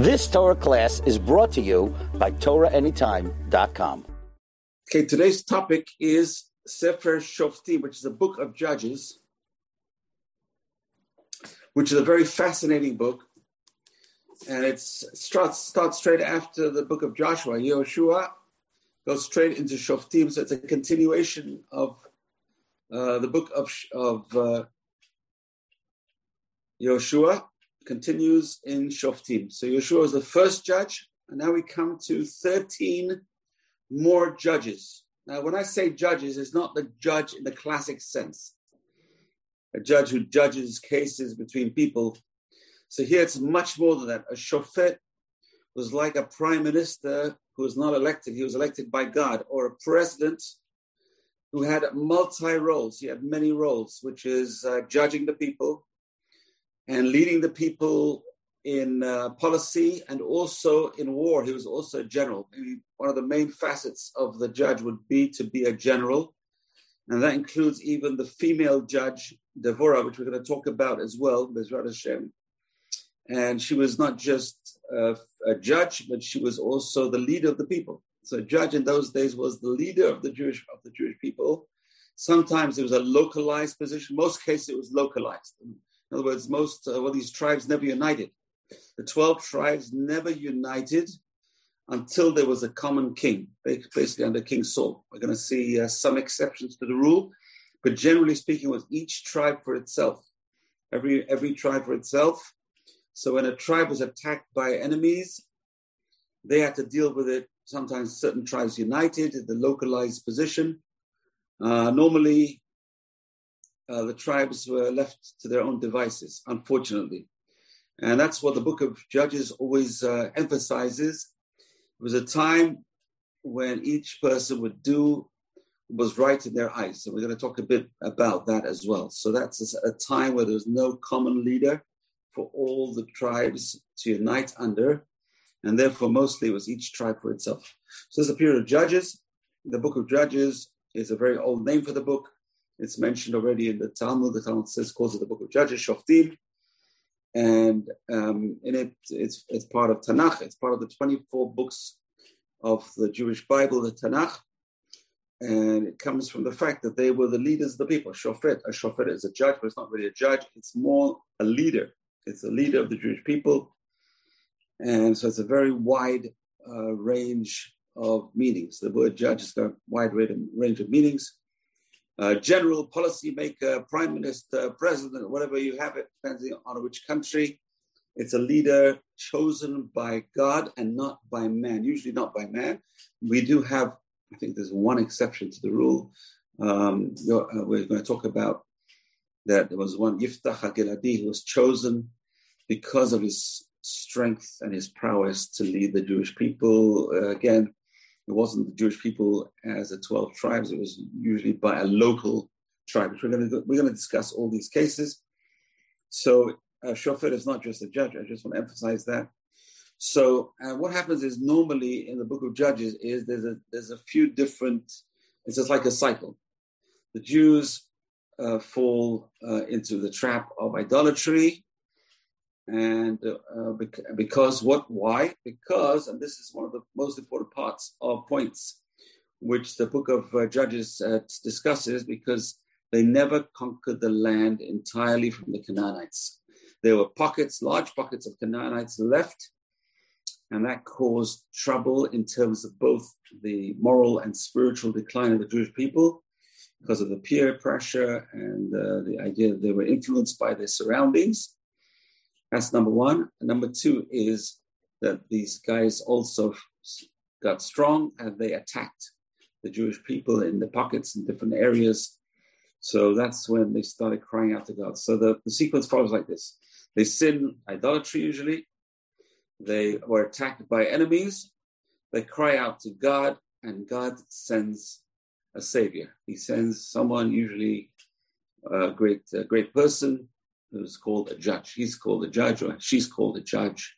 This Torah class is brought to you by TorahAnytime.com. Okay, today's topic is Sefer Shoftim, which is a book of Judges, which is a very fascinating book. And it starts, starts straight after the book of Joshua. Yehoshua goes straight into Shoftim, so it's a continuation of uh, the book of, of uh, Yehoshua continues in Shoftim. So Yeshua was the first judge, and now we come to 13 more judges. Now, when I say judges, it's not the judge in the classic sense, a judge who judges cases between people. So here it's much more than that. A shofet was like a prime minister who was not elected, he was elected by God, or a president who had multi roles. He had many roles, which is uh, judging the people, and leading the people in uh, policy and also in war. He was also a general. One of the main facets of the judge would be to be a general. And that includes even the female judge, Devorah, which we're going to talk about as well, Bezrat Hashem. And she was not just a, a judge, but she was also the leader of the people. So a judge in those days was the leader of the Jewish of the Jewish people. Sometimes it was a localized position. Most cases it was localized. In other words, most uh, well, these tribes never united. The 12 tribes never united until there was a common king, basically under King Saul. We're going to see uh, some exceptions to the rule, but generally speaking, was each tribe for itself. Every, every tribe for itself. So when a tribe was attacked by enemies, they had to deal with it. Sometimes certain tribes united the localized position. Uh, normally, uh, the tribes were left to their own devices, unfortunately. And that's what the book of Judges always uh, emphasizes. It was a time when each person would do what was right in their eyes. So we're going to talk a bit about that as well. So that's a time where there's no common leader for all the tribes to unite under. And therefore, mostly it was each tribe for itself. So there's a period of Judges. The book of Judges is a very old name for the book. It's mentioned already in the Talmud. The Talmud says calls it the book of Judges, Shoftim, and um, in it it's it's part of Tanakh. It's part of the 24 books of the Jewish Bible, the Tanakh, and it comes from the fact that they were the leaders of the people. Shofet, a shofet is a judge, but it's not really a judge. It's more a leader. It's a leader of the Jewish people, and so it's a very wide uh, range of meanings. The word judge has got a wide range of meanings uh, general policymaker, prime minister, president, whatever you have it, depending on which country. It's a leader chosen by God and not by man, usually not by man. We do have, I think there's one exception to the rule. Um, uh, we're going to talk about that there was one Yiftach HaGiladi who was chosen because of his strength and his prowess to lead the Jewish people. Uh, again, it wasn't the Jewish people as the 12 tribes, it was usually by a local tribe. We're going to, we're going to discuss all these cases. So, a shofet is not just a judge. I just want to emphasize that. So, uh, what happens is normally in the book of Judges is there's a there's a few different. It's just like a cycle. The Jews uh, fall uh, into the trap of idolatry, and uh, because what? Why? Because, and this is one of the most important parts or points which the book of uh, Judges uh, discusses, because they never conquered the land entirely from the Canaanites. There were pockets, large pockets of Canaanites left, and that caused trouble in terms of both the moral and spiritual decline of the Jewish people because of the peer pressure and uh, the idea that they were influenced by their surroundings. That's number one. And number two is that these guys also got strong and they attacked the Jewish people in the pockets in different areas. So that's when they started crying out to God. So the, the sequence follows like this they sin idolatry usually, they were attacked by enemies, they cry out to God, and God sends a savior. He sends someone, usually a great, a great person, who's called a judge. He's called a judge, or she's called a judge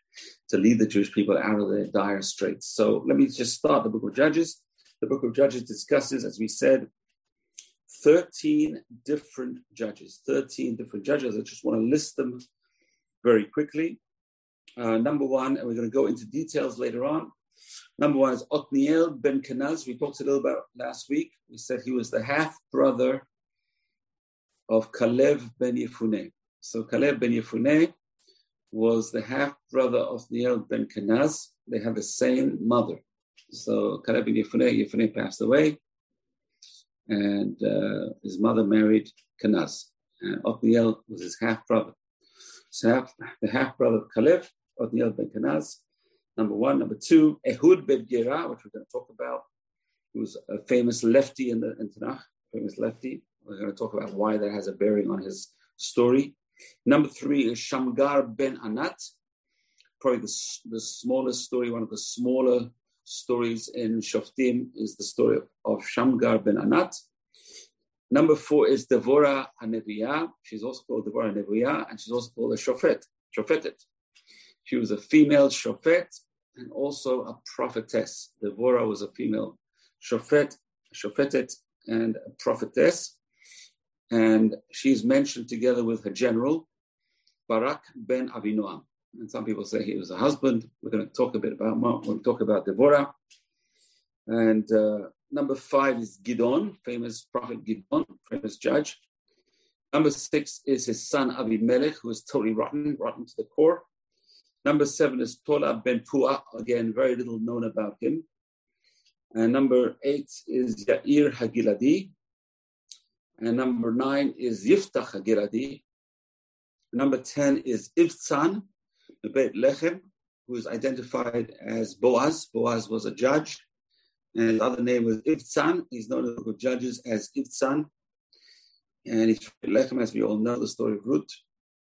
to lead the Jewish people out of their dire straits. So let me just start the book of Judges. The book of Judges discusses, as we said, 13 different judges, 13 different judges. I just want to list them very quickly. Uh, number one, and we're going to go into details later on. Number one is Otniel ben Kenaz. We talked a little about last week. We said he was the half brother of Kalev ben Yefune. So Kalev ben Yefune was the half brother of Othniel ben Kenaz. They had the same mother. So Kalev ben Yefune, Yefune passed away, and uh, his mother married Kenaz. And Othniel was his half brother. So half, the half brother of Kalev Othniel ben Kenaz, number one. Number two, Ehud ben Gera, which we're going to talk about, who was a famous lefty in the in Tanakh, famous lefty. We're going to talk about why that has a bearing on his story. Number three is Shamgar ben Anat, probably the, the smallest story, one of the smaller stories in Shoftim is the story of Shamgar ben Anat. Number four is Devorah Haneviah. She's also called Devorah Haneviah, and she's also called a Shofet, Shofetet. She was a female shofet and also a prophetess. Devorah was a female shofet, shofetet, and a prophetess. And she's mentioned together with her general, Barak ben Avinoam. And some people say he was a husband. We're going to talk a bit about to talk about Devorah. And uh, number five is Gidon, famous prophet Gidon, famous judge. Number six is his son Abimelech, who is totally rotten, rotten to the core. Number seven is Tola ben Pua. Again, very little known about him. And number eight is Yair Hagiladi. And number nine is Yiftach Hagiladi. Number 10 is Ibtzan, Beit Lechem, who is identified as Boaz. Boaz was a judge. And his other name was Ibtzan. He's known in the Judges as Ibtzan. And he's Beit Lechem, as we all know the story of Ruth.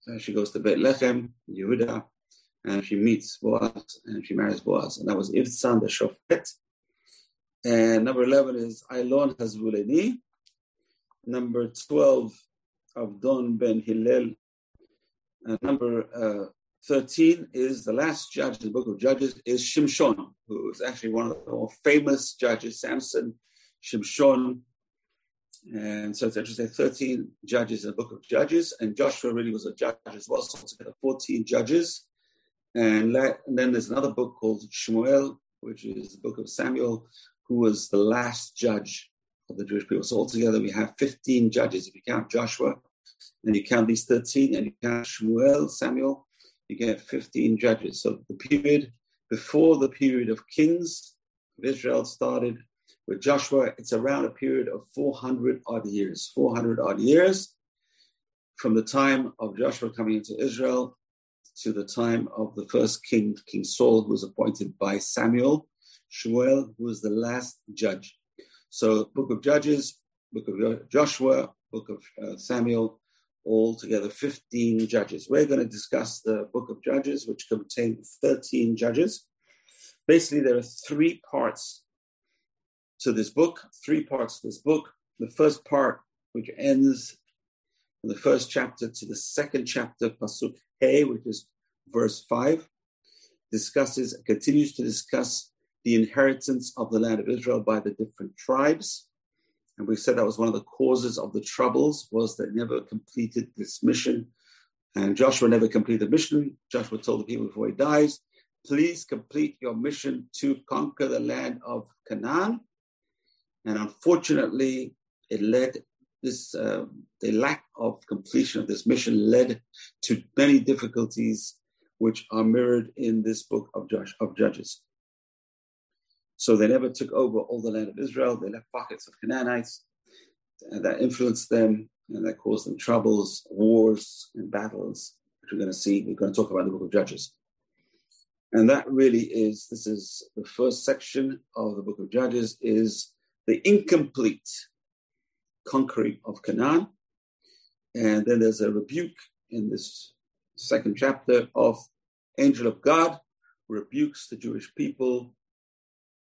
So she goes to Beit Lechem, Yehuda, and she meets Boaz and she marries Boaz. And that was Ibtzan the Shofet. And number 11 is Elon Hazvuleni. Number 12, Avdon ben Hillel. And number uh, 13 is the last judge in the book of Judges is Shimshon, who is actually one of the more famous judges, Samson, Shimshon. And so it's interesting, 13 judges in the book of Judges, and Joshua really was a judge as well, so altogether 14 judges. And, and then there's another book called Shmuel, which is the book of Samuel, who was the last judge of the Jewish people. So altogether, we have 15 judges. If you count Joshua, and you count these 13, and you count Shmuel, Samuel, you get 15 judges. So the period before the period of kings of Israel started with Joshua, it's around a period of 400 odd years. 400 odd years from the time of Joshua coming into Israel to the time of the first king, King Saul, who was appointed by Samuel, Shmuel, who was the last judge. So, Book of Judges, Book of Joshua, Book of uh, Samuel, all together 15 judges. We're going to discuss the Book of Judges, which contains 13 judges. Basically, there are three parts to this book, three parts to this book. The first part, which ends from the first chapter to the second chapter, Pasuk Hey, which is verse 5, discusses, continues to discuss the inheritance of the land of Israel by the different tribes. And we said that was one of the causes of the troubles, was that never completed this mission. And Joshua never completed the mission. Joshua told the people before he dies, please complete your mission to conquer the land of Canaan. And unfortunately, it led this uh, the lack of completion of this mission led to many difficulties which are mirrored in this book of, Josh, of Judges. So they never took over all the land of Israel. They left pockets of Canaanites that influenced them and that caused them troubles, wars, and battles, which we're going to see. We're going to talk about the book of Judges. And that really is, this is the first section of the book of Judges, is the incomplete conquering of Canaan. And then there's a rebuke in this second chapter of angel of God rebukes the Jewish people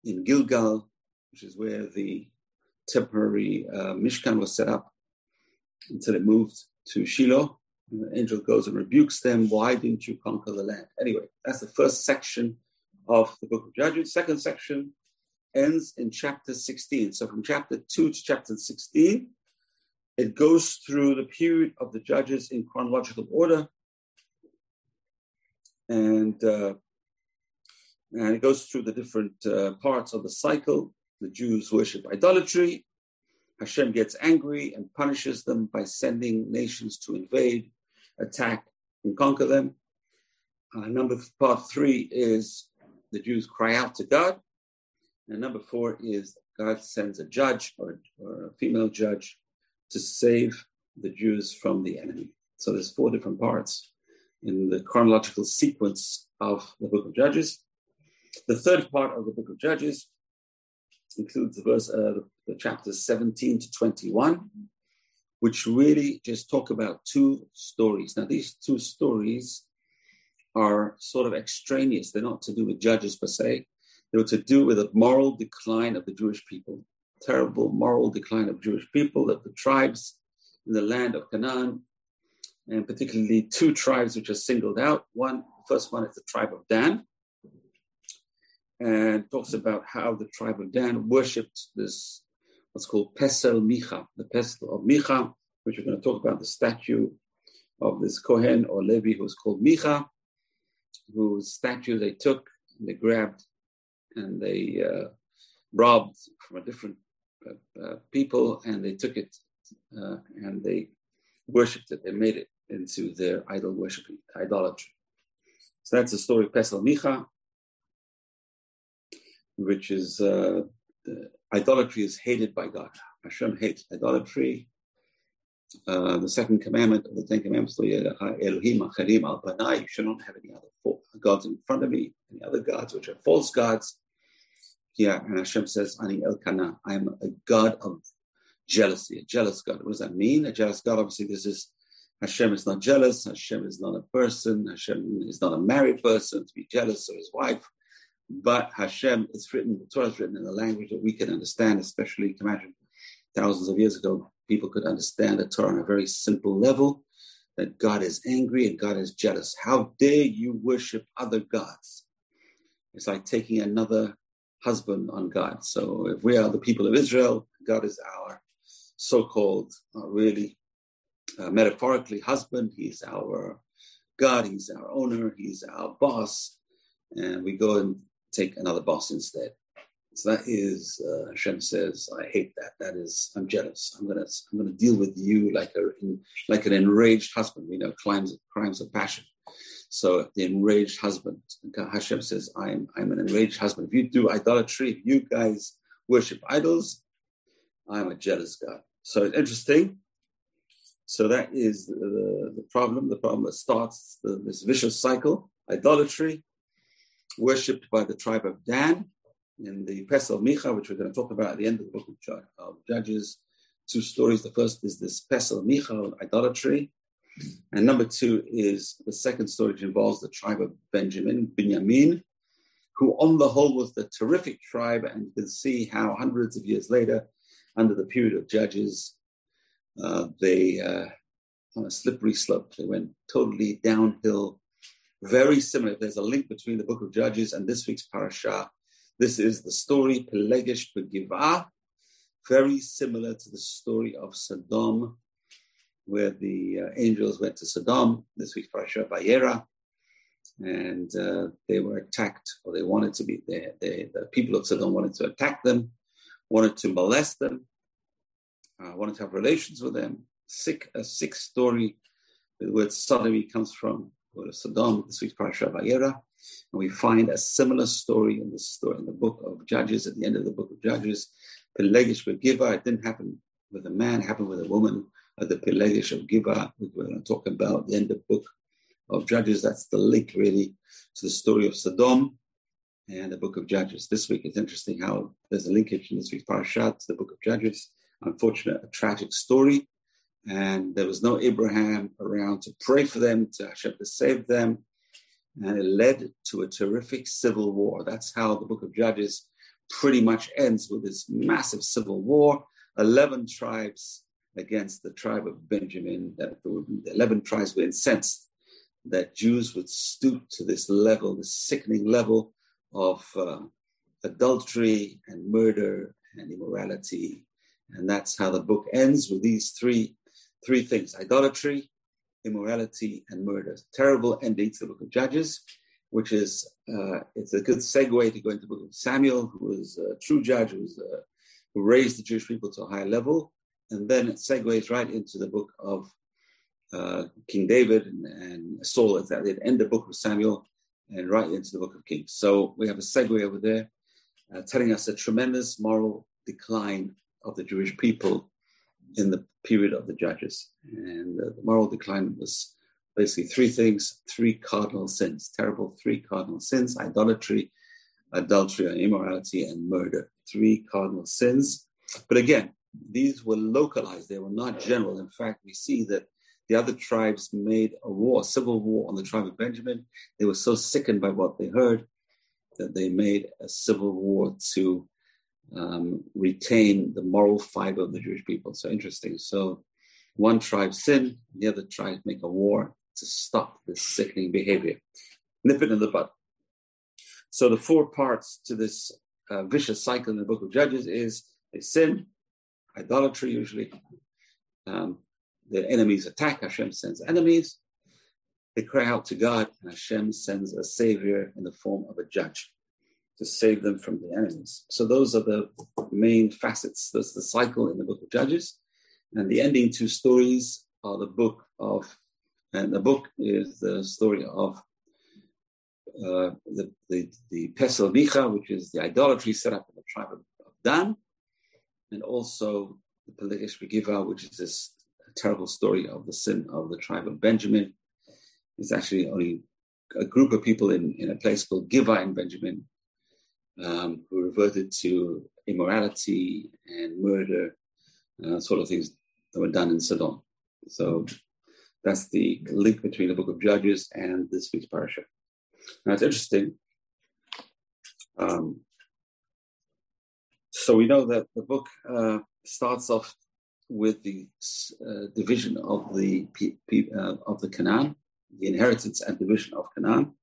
in Gilgal, which is where the temporary uh, Mishkan was set up until it moved to Shiloh. And the angel goes and rebukes them. Why didn't you conquer the land? Anyway, that's the first section of the book of Judges. Second section ends in chapter 16. So from chapter 2 to chapter 16, it goes through the period of the judges in chronological order. And, uh, and it goes through the different uh, parts of the cycle. The Jews worship idolatry. Hashem gets angry and punishes them by sending nations to invade, attack, and conquer them. Uh, number part three is the Jews cry out to God. And number four is God sends a judge or, or a female judge to save the Jews from the enemy. So there's four different parts in the chronological sequence of the book of Judges. The third part of the book of Judges includes the verse, uh, the chapters 17 to 21, which really just talk about two stories. Now, these two stories are sort of extraneous. They're not to do with Judges per se. They were to do with a moral decline of the Jewish people, terrible moral decline of Jewish people, of the tribes in the land of Canaan, and particularly two tribes which are singled out. One, the first one is the tribe of Dan, and talks about how the tribe of Dan worshipped this, what's called Pesel Micha, the Pesel of Micha, which we're going to talk about the statue of this Kohen or Levi who's called Micha, whose statue they took, and they grabbed, and they uh, robbed from a different uh, uh, people, and they took it uh, and they worshipped it. They made it into their idol worshiping, idolatry. So that's the story of Pesel Micha, which is uh, idolatry is hated by God. Hashem hates idolatry. Uh, the second commandment of the Ten Commandments, Elohim al you should not have any other gods in front of me, any other gods which are false gods. Yeah, and Hashem says, Ani I am a God of jealousy, a jealous God. What does that mean? A jealous God, obviously, this is Hashem is not jealous. Hashem is not a person. Hashem is not a married person to be jealous of his wife. But Hashem it's written, the Torah is written in a language that we can understand, especially you can imagine thousands of years ago, people could understand the Torah on a very simple level that God is angry and God is jealous. How dare you worship other gods? It's like taking another husband on God. So if we are the people of Israel, God is our so-called, uh, really uh, metaphorically husband. He's our God. He's our owner. He's our boss. And we go and take another boss instead. So that is uh, Hashem says, I hate that. That is, I'm jealous. I'm gonna, I'm gonna deal with you like a, like an enraged husband. You know crimes, crimes of passion. So the enraged husband, Hashem says, I'm, I'm an enraged husband. If you do idolatry, if you guys worship idols, I'm a jealous God. So it's interesting. So that is the, the problem. The problem that starts the, this vicious cycle, idolatry, worshipped by the tribe of Dan in the Pesel Micha, which we're going to talk about at the end of the book of Judges. Two stories. The first is this Pesel Micha, idolatry. And number two is the second story, which involves the tribe of Benjamin, Binyamin, who on the whole was the terrific tribe. And you can see how hundreds of years later, under the period of Judges, uh, they, uh, on a slippery slope, they went totally downhill. Very similar. There's a link between the book of Judges and this week's parasha. This is the story Pelegesh Begivah, very similar to the story of Sodom, where the uh, angels went to Sodom, this week's parasha Vayera, and uh, they were attacked, or they wanted to be, they, they, the people of Sodom wanted to attack them, wanted to molest them, uh, wanted to have relations with them. Sick, a sick story. The word sodomy comes from of Sodom, the week's parasha Vayera. And we find a similar story in the story in the book of Judges, at the end of the book of Judges. Pelegish Giva, it didn't happen with a man, it happened with a woman at the Pelegish of Giva. We're going to talk about the end of the book of Judges. That's the link really to the story of Sodom and the book of Judges. This week it's interesting how there's a linkage in this week's parashat to the book of Judges unfortunate, a tragic story. And there was no Abraham around to pray for them, to Hashem to save them. And it led to a terrific civil war. That's how the book of Judges pretty much ends with this massive civil war 11 tribes against the tribe of Benjamin. That the 11 tribes were incensed that Jews would stoop to this level, this sickening level of uh, adultery and murder and immorality and that's how the book ends with these three, three things idolatry, immorality, and murder. Terrible ending to the book of Judges, which is uh, it's a good segue to go into the book of Samuel, who was a true judge, who, was, uh, who raised the Jewish people to a higher level, and then it segues right into the book of uh, King David and, and Saul. At the end of the book of Samuel and right into the book of Kings. So we have a segue over there, uh, telling us a tremendous moral decline of the Jewish people in the period of the Judges. And uh, the moral decline was basically three things three cardinal sins, terrible three cardinal sins idolatry, adultery, and immorality, and murder. Three cardinal sins. But again, these were localized, they were not general. In fact, we see that the other tribes made a war, a civil war on the tribe of Benjamin. They were so sickened by what they heard that they made a civil war to um, retain the moral fiber of the Jewish people. So interesting. So one tribe sin, the other tribe make a war to stop this sickening behavior. Nip it in the bud. So the four parts to this uh, vicious cycle in the book of Judges is they sin, idolatry usually, um, the enemies attack, Hashem sends enemies. They cry out to God, and Hashem sends a savior in the form of a judge to save them from the enemies. So those are the main facets. That's the cycle in the book of Judges. And the ending two stories are the book of, and the book is the story of uh, the, the, the Pesel Micha, which is the idolatry set up in the tribe of, Dan, and also the Pelegesh Begiva, which is this terrible story of the sin of the tribe of Benjamin. It's actually only a group of people in, in a place called Giva in Benjamin um, who reverted to immorality and murder, uh, sort of things that were done in Sodom. So that's the link between the book of Judges and this week's parasha. Now it's interesting. Um, so we know that the book uh, starts off with the uh, division of the uh, of the Canaan, the inheritance and division of Canaan,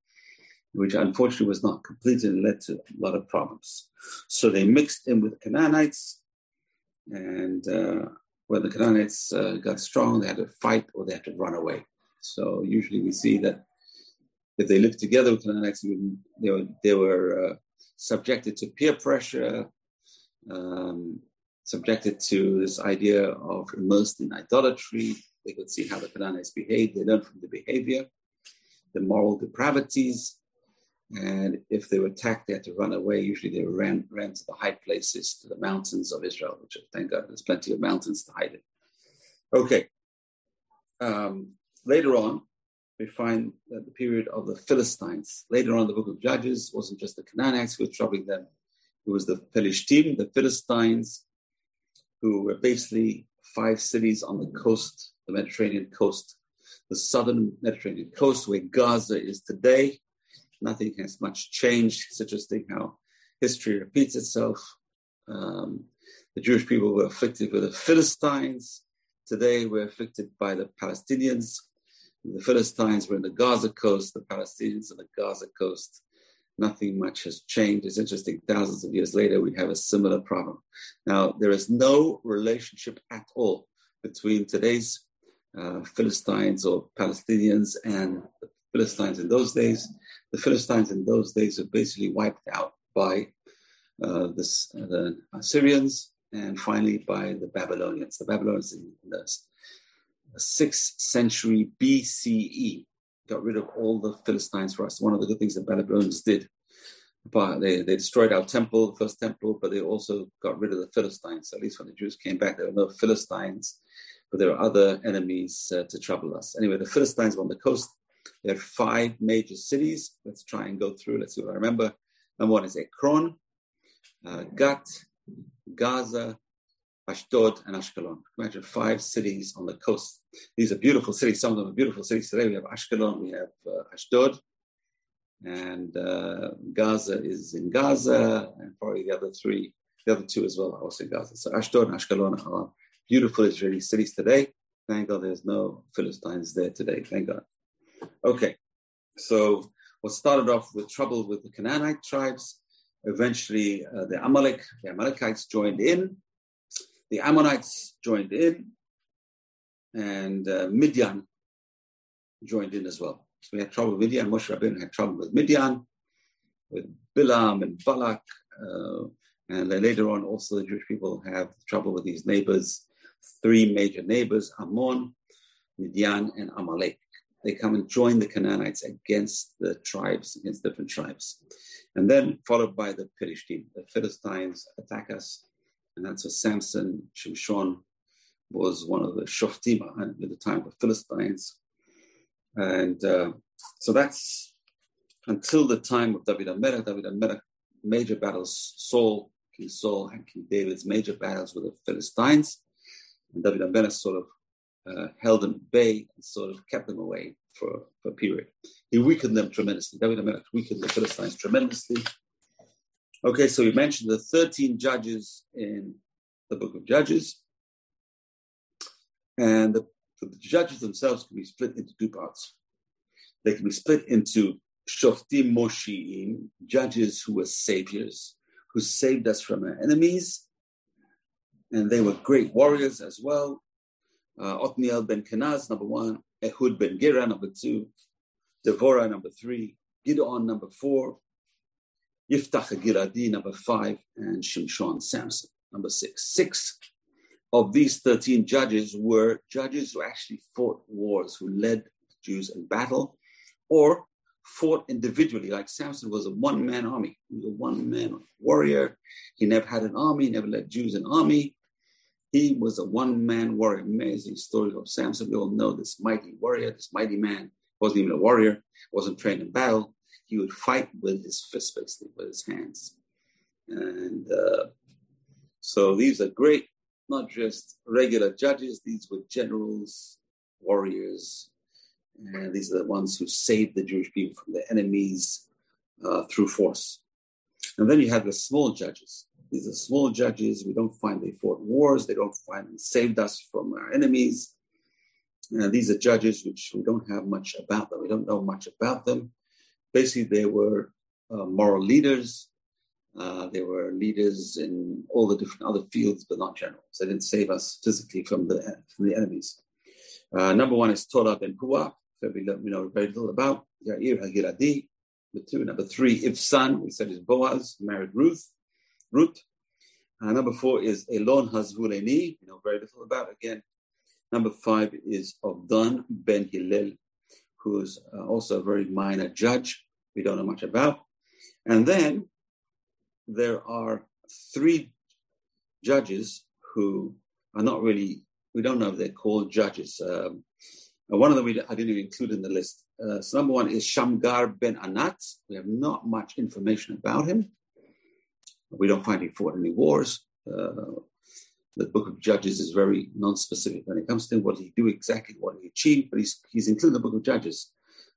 which unfortunately was not completed and led to a lot of problems. So they mixed in with the Canaanites, and uh, when the Canaanites uh, got strong, they had to fight or they had to run away. So usually we see that if they lived together with Canaanites, they were, they were uh, subjected to peer pressure. Um, subjected to this idea of immersed in idolatry. They could see how the Canaanites behaved. They learned from the behavior, the moral depravities. And if they were attacked, they had to run away. Usually they ran, ran to the high places, to the mountains of Israel, which thank God there's plenty of mountains to hide in. Okay. Um, later on, we find that the period of the Philistines, later on the book of Judges, wasn't just the Canaanites who were troubling them. It was the Philistine, the Philistines, who were basically five cities on the coast, the Mediterranean coast, the southern Mediterranean coast, where Gaza is today. Nothing has much changed. It's interesting how history repeats itself. Um, the Jewish people were afflicted with the Philistines. Today, we're afflicted by the Palestinians. The Philistines were in the Gaza coast, the Palestinians in the Gaza coast nothing much has changed. It's interesting, thousands of years later, we have a similar problem. Now, there is no relationship at all between today's uh, Philistines or Palestinians and the Philistines in those days. The Philistines in those days are basically wiped out by uh, uh, the Assyrians and finally by the Babylonians. The Babylonians in the 6th century BCE got rid of all the Philistines for us. One of the good things the Babylonians did. They, they destroyed our temple, the first temple, but they also got rid of the Philistines. At least when the Jews came back, there were no Philistines, but there were other enemies uh, to trouble us. Anyway, the Philistines were on the coast. They are five major cities. Let's try and go through. Let's see what I remember. Number one is Ekron, uh, Gat, Gaza, Ashdod, and Ashkelon. Imagine five cities on the coast. These are beautiful cities. Some of them are beautiful cities today. We have Ashkelon, we have uh, Ashdod, and uh, Gaza is in Gaza, and probably the other three, the other two as well are also in Gaza. So Ashdod and Ashkelon are beautiful Israeli cities today. Thank God there's no Philistines there today. Thank God. Okay, so what started off with trouble with the Canaanite tribes, eventually uh, the Amalek, the Amalekites joined in, the Ammonites joined in, and uh, Midian joined in as well. So we had trouble with Midian. Moshe Rabbeinu had trouble with Midian, with Bilam and Balak. Uh, and then later on, also the Jewish people have trouble with these neighbors, three major neighbors, Ammon, Midian, and Amalek. They come and join the Canaanites against the tribes, against different tribes. And then followed by the Philistines. The Philistines attack us. And that's what Samson, Shimshon, was one of the Shoftim at the time of Philistines. And uh, so that's until the time of David HaMelech. David HaMelech, major battles, Saul, King Saul, and King David's major battles with the Philistines. And David HaMelech sort of uh, held them at bay and sort of kept them away for, for a period. He weakened them tremendously. David weakened the Philistines tremendously. Okay, so we mentioned the 13 judges in the book of Judges. And the, the judges themselves can be split into two parts. They can be split into Shoftim Moshiim, judges who were saviors, who saved us from our enemies. And they were great warriors as well. Uh, Othniel ben Kenaz, number one. Ehud ben Gira, number two. Devorah, number three. Gideon, number four. Yiftach Giladi, number five. And Shimshon Samson, number six. Six of these 13 judges were judges who actually fought wars, who led Jews in battle, or fought individually. Like Samson was a one man army, he was a one man warrior. He never had an army, never led Jews in army. He was a one man warrior. Amazing story of Samson. We all know this mighty warrior, this mighty man. Wasn't even a warrior, wasn't trained in battle. He would fight with his fists, basically, with his hands. And uh, so these are great not just regular judges, these were generals, warriors, and these are the ones who saved the Jewish people from their enemies uh, through force. And then you have the small judges. These are small judges. We don't find they fought wars. They don't find they saved us from our enemies. And these are judges which we don't have much about them. We don't know much about them. Basically, they were uh, moral leaders uh, they were leaders in all the different other fields, but not generals. They didn't save us physically from the from the enemies. Uh, number one is Tola ben that we, we know very little about. Yair Hagiladi. Number two. Number three, Ibsan, we said is Boaz, married Ruth. Ruth. Uh, number four is Elon Hazvuleni, we know very little about. Again, number five is Avdon ben Hillel, who's uh, also a very minor judge. We don't know much about. And then there are three judges who are not really, we don't know if they're called judges. Um, one of them we, I didn't even include in the list. Uh, so number one is Shamgar ben Anat. We have not much information about him. We don't find he fought any wars. Uh, the book of Judges is very non-specific when it comes to what he do exactly, what he achieved, but he's, he's included in the book of Judges.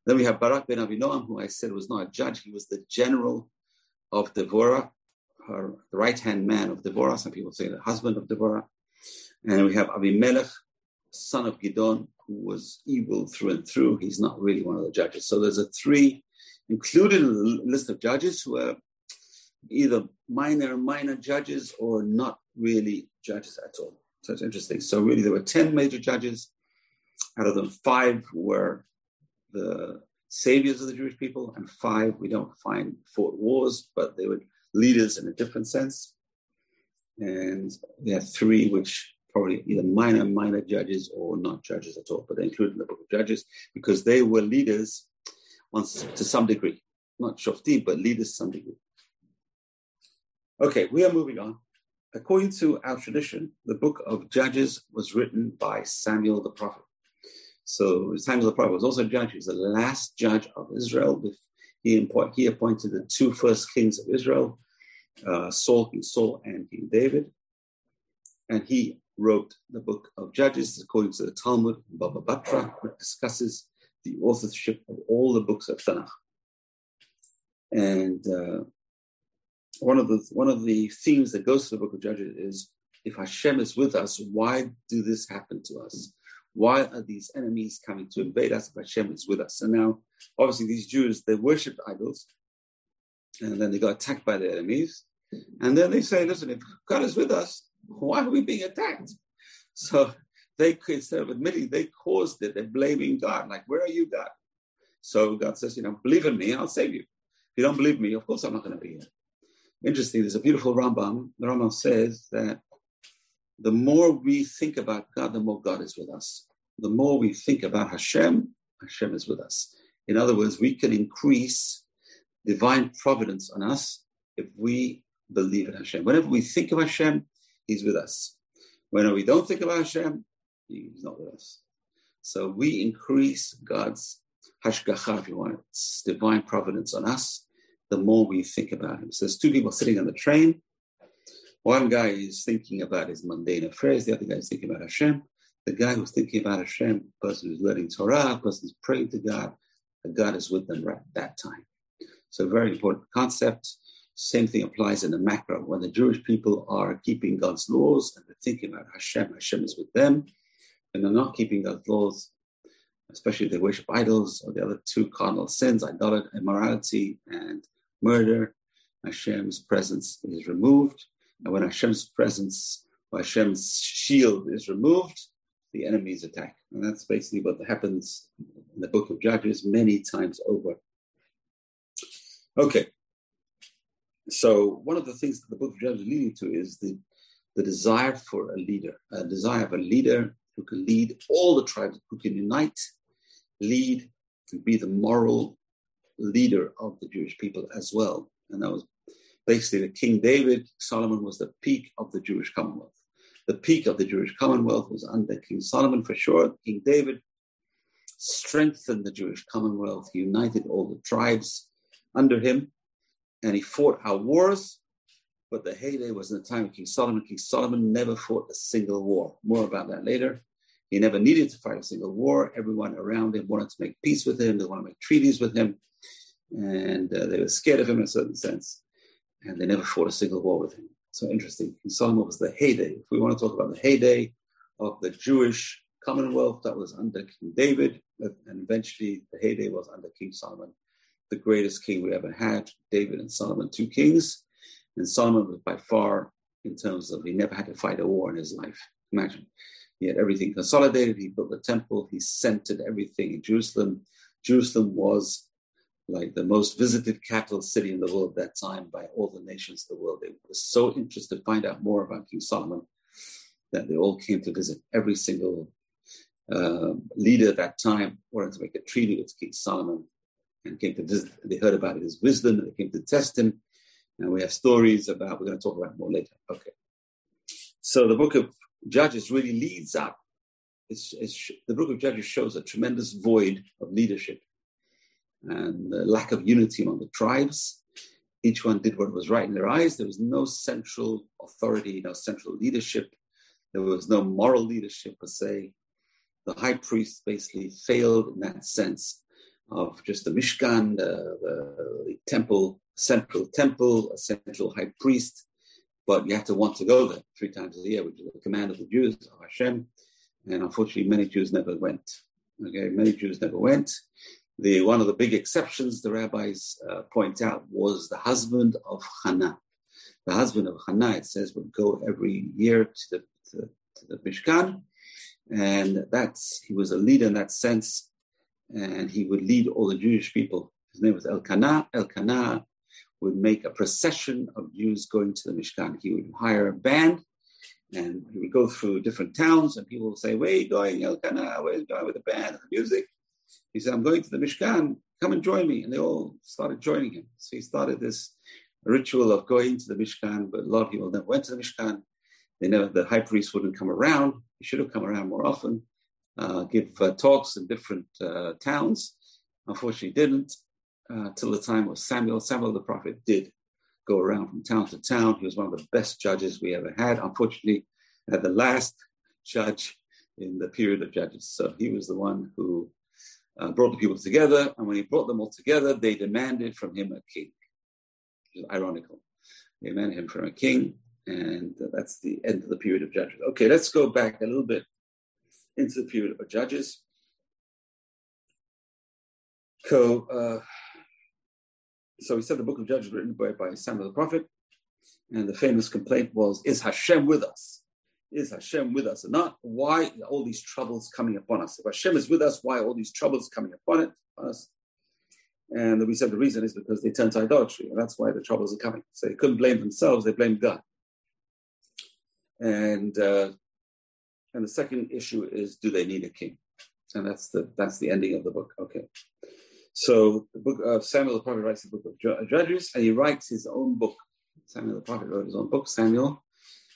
Then we have Barak ben Avinoam, who I said was not a judge. He was the general of Devorah, her right hand man of Devorah. Some people say the husband of Devorah. And we have Abimelech, son of Gidon, who was evil through and through. He's not really one of the judges. So there's a three included in the list of judges who are either minor, minor judges or not really judges at all. So it's interesting. So really there were 10 major judges. Out of them, five were the saviors of the Jewish people, and five we don't find fought wars, but they were leaders in a different sense. And we have three, which probably either minor, minor judges or not judges at all, but they're included in the book of Judges because they were leaders once to some degree, not shoftim, but leaders to some degree. Okay, we are moving on. According to our tradition, the book of Judges was written by Samuel the prophet. So Samuel the prophet was also a judge. He was the last judge of Israel. He, appointed the two first kings of Israel, uh, Saul, King Saul, and King David. And he wrote the book of Judges, according to the Talmud, Baba Batra, which discusses the authorship of all the books of Tanakh. And uh, one of the one of the themes that goes to the book of Judges is if Hashem is with us, why do this happen to us? Why are these enemies coming to invade us if Hashem is with us? And now, obviously, these Jews, they worshipped idols, and then they got attacked by their enemies. And then they say, listen, if God is with us, why are we being attacked? So they instead of admitting they caused it, they're blaming God. Like, where are you, God? So God says, you know, believe in me, I'll save you. If you don't believe me, of course I'm not going to be here. Interesting, there's a beautiful Rambam. The Rambam says that the more we think about God, the more God is with us. The more we think about Hashem, Hashem is with us. In other words, we can increase divine providence on us if we believe in Hashem. Whenever we think of Hashem, He's with us. Whenever we don't think about Hashem, He's not with us. So we increase God's hashgacha, if you want, it's divine providence on us, the more we think about Him. So there's two people sitting on the train. One guy is thinking about his mundane affairs, the other guy is thinking about Hashem. The guy who's thinking about Hashem, the person who's learning Torah, the person who's praying to God, God is with them right at that time. So, very important concept. Same thing applies in the macro. When the Jewish people are keeping God's laws and they're thinking about Hashem, Hashem is with them. And they're not keeping God's laws, especially if they worship idols or the other two cardinal sins, idolatry, immorality, and murder, Hashem's presence is removed. And when Hashem's presence, or Hashem's shield is removed, the enemies attack. And that's basically what happens in the book of Judges many times over. Okay. So one of the things that the book of Judges is leading to is the, the desire for a leader, a desire of a leader who can lead all the tribes, who can unite, lead, and be the moral leader of the Jewish people as well. And that was basically the King David, Solomon was the peak of the Jewish Commonwealth. The peak of the Jewish Commonwealth was under King Solomon for sure. King David strengthened the Jewish Commonwealth, he united all the tribes under him, and he fought our wars. But the heyday was in the time of King Solomon. King Solomon never fought a single war. More about that later. He never needed to fight a single war. Everyone around him wanted to make peace with him. They wanted to make treaties with him. And uh, they were scared of him in a certain sense and they never fought a single war with him. So interesting. King Solomon was the heyday. If we want to talk about the heyday of the Jewish Commonwealth, that was under King David, and eventually the heyday was under King Solomon, the greatest king we ever had. David and Solomon, two kings, and Solomon was by far, in terms of he never had to fight a war in his life. Imagine, he had everything consolidated. He built the temple. He centered everything in Jerusalem. Jerusalem was like the most visited capital city in the world at that time by all the nations of the world. They were so interested to find out more about King Solomon that they all came to visit. Every single uh, leader at that time wanted to make a treaty with King Solomon and came to visit. They heard about his wisdom and they came to test him. And we have stories about, we're going to talk about more later. Okay. So the book of Judges really leads up. It's, it's, the book of Judges shows a tremendous void of leadership and the lack of unity among the tribes. Each one did what was right in their eyes. There was no central authority, no central leadership. There was no moral leadership per se. The high priest basically failed in that sense of just the Mishkan, the, the temple, central temple, a central high priest. But you have to want to go there three times a year, which is the command of the Jews, of Hashem. And unfortunately, many Jews never went. Okay, many Jews never went. The, one of the big exceptions the rabbis uh, point out was the husband of Hannah. The husband of Hannah, it says, would go every year to the, to, to the Mishkan. And that's, he was a leader in that sense. And he would lead all the Jewish people. His name was Elkanah. Elkanah would make a procession of Jews going to the Mishkan. He would hire a band and he would go through different towns and people would say, Where are you going, Elkanah? Where are you going with the band and the music? He said, I'm going to the Mishkan, come and join me. And they all started joining him. So he started this ritual of going to the Mishkan, but a lot of people never went to the Mishkan. They never, the high priest wouldn't come around. He should have come around more often, uh, give uh, talks in different uh, towns. Unfortunately, didn't uh, till the time of Samuel. Samuel the prophet did go around from town to town. He was one of the best judges we ever had. Unfortunately, had the last judge in the period of judges. So he was the one who uh, brought the people together, and when he brought them all together, they demanded from him a king. Which is ironical. They demanded him from a king, and that's the end of the period of judges. Okay, let's go back a little bit into the period of judges. So, uh, so we said the book of Judges written by, by Samuel the prophet, and the famous complaint was, "Is Hashem with us? is Hashem with us or not? Why all these troubles coming upon us? If Hashem is with us, why all these troubles coming upon it, us? And we said the reason is because they turned to idolatry, and that's why the troubles are coming. So they couldn't blame themselves; they blamed God. And uh, and the second issue is, do they need a king? And that's the that's the ending of the book. Okay. So the book of Samuel the prophet writes the book of Judges, and he writes his own book. Samuel the prophet wrote his own book, Samuel,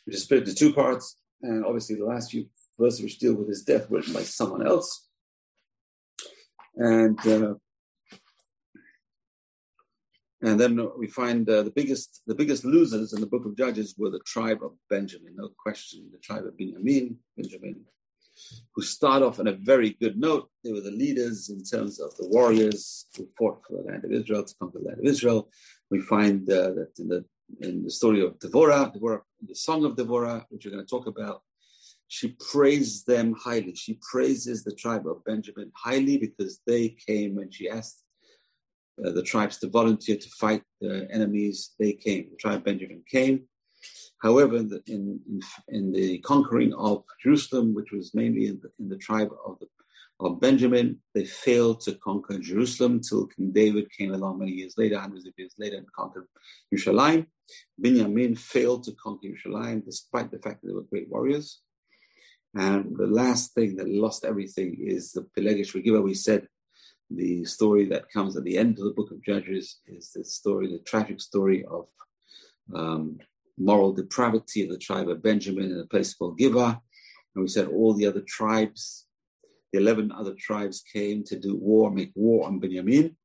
which is split into two parts. And obviously, the last few verses which deal with his death were written by someone else. And uh, and then we find uh, the biggest the biggest losers in the book of Judges were the tribe of Benjamin, no question. The tribe of Benjamin, Benjamin, who start off on a very good note. They were the leaders in terms of the warriors who fought for the land of Israel to conquer the land of Israel. We find uh, that in the in the story of Devorah, Devorah, the song of Devorah, which we're going to talk about, she praised them highly. She praises the tribe of Benjamin highly because they came and she asked uh, the tribes to volunteer to fight the enemies. They came. The tribe of Benjamin came. However, in the, in, in the conquering of Jerusalem, which was mainly in the, in the tribe of, the, of Benjamin, they failed to conquer Jerusalem till King David came along many years later, hundreds of years later, and conquered Yerushalayim. Benjamin failed to conquer Yerushalayim despite the fact that they were great warriors. And the last thing that lost everything is the Pelegish Begiva. We said the story that comes at the end of the book of Judges is the story, the tragic story of um, moral depravity of the tribe of Benjamin in a place called Gibeah. And we said all the other tribes, the 11 other tribes came to do war, make war on Benjamin.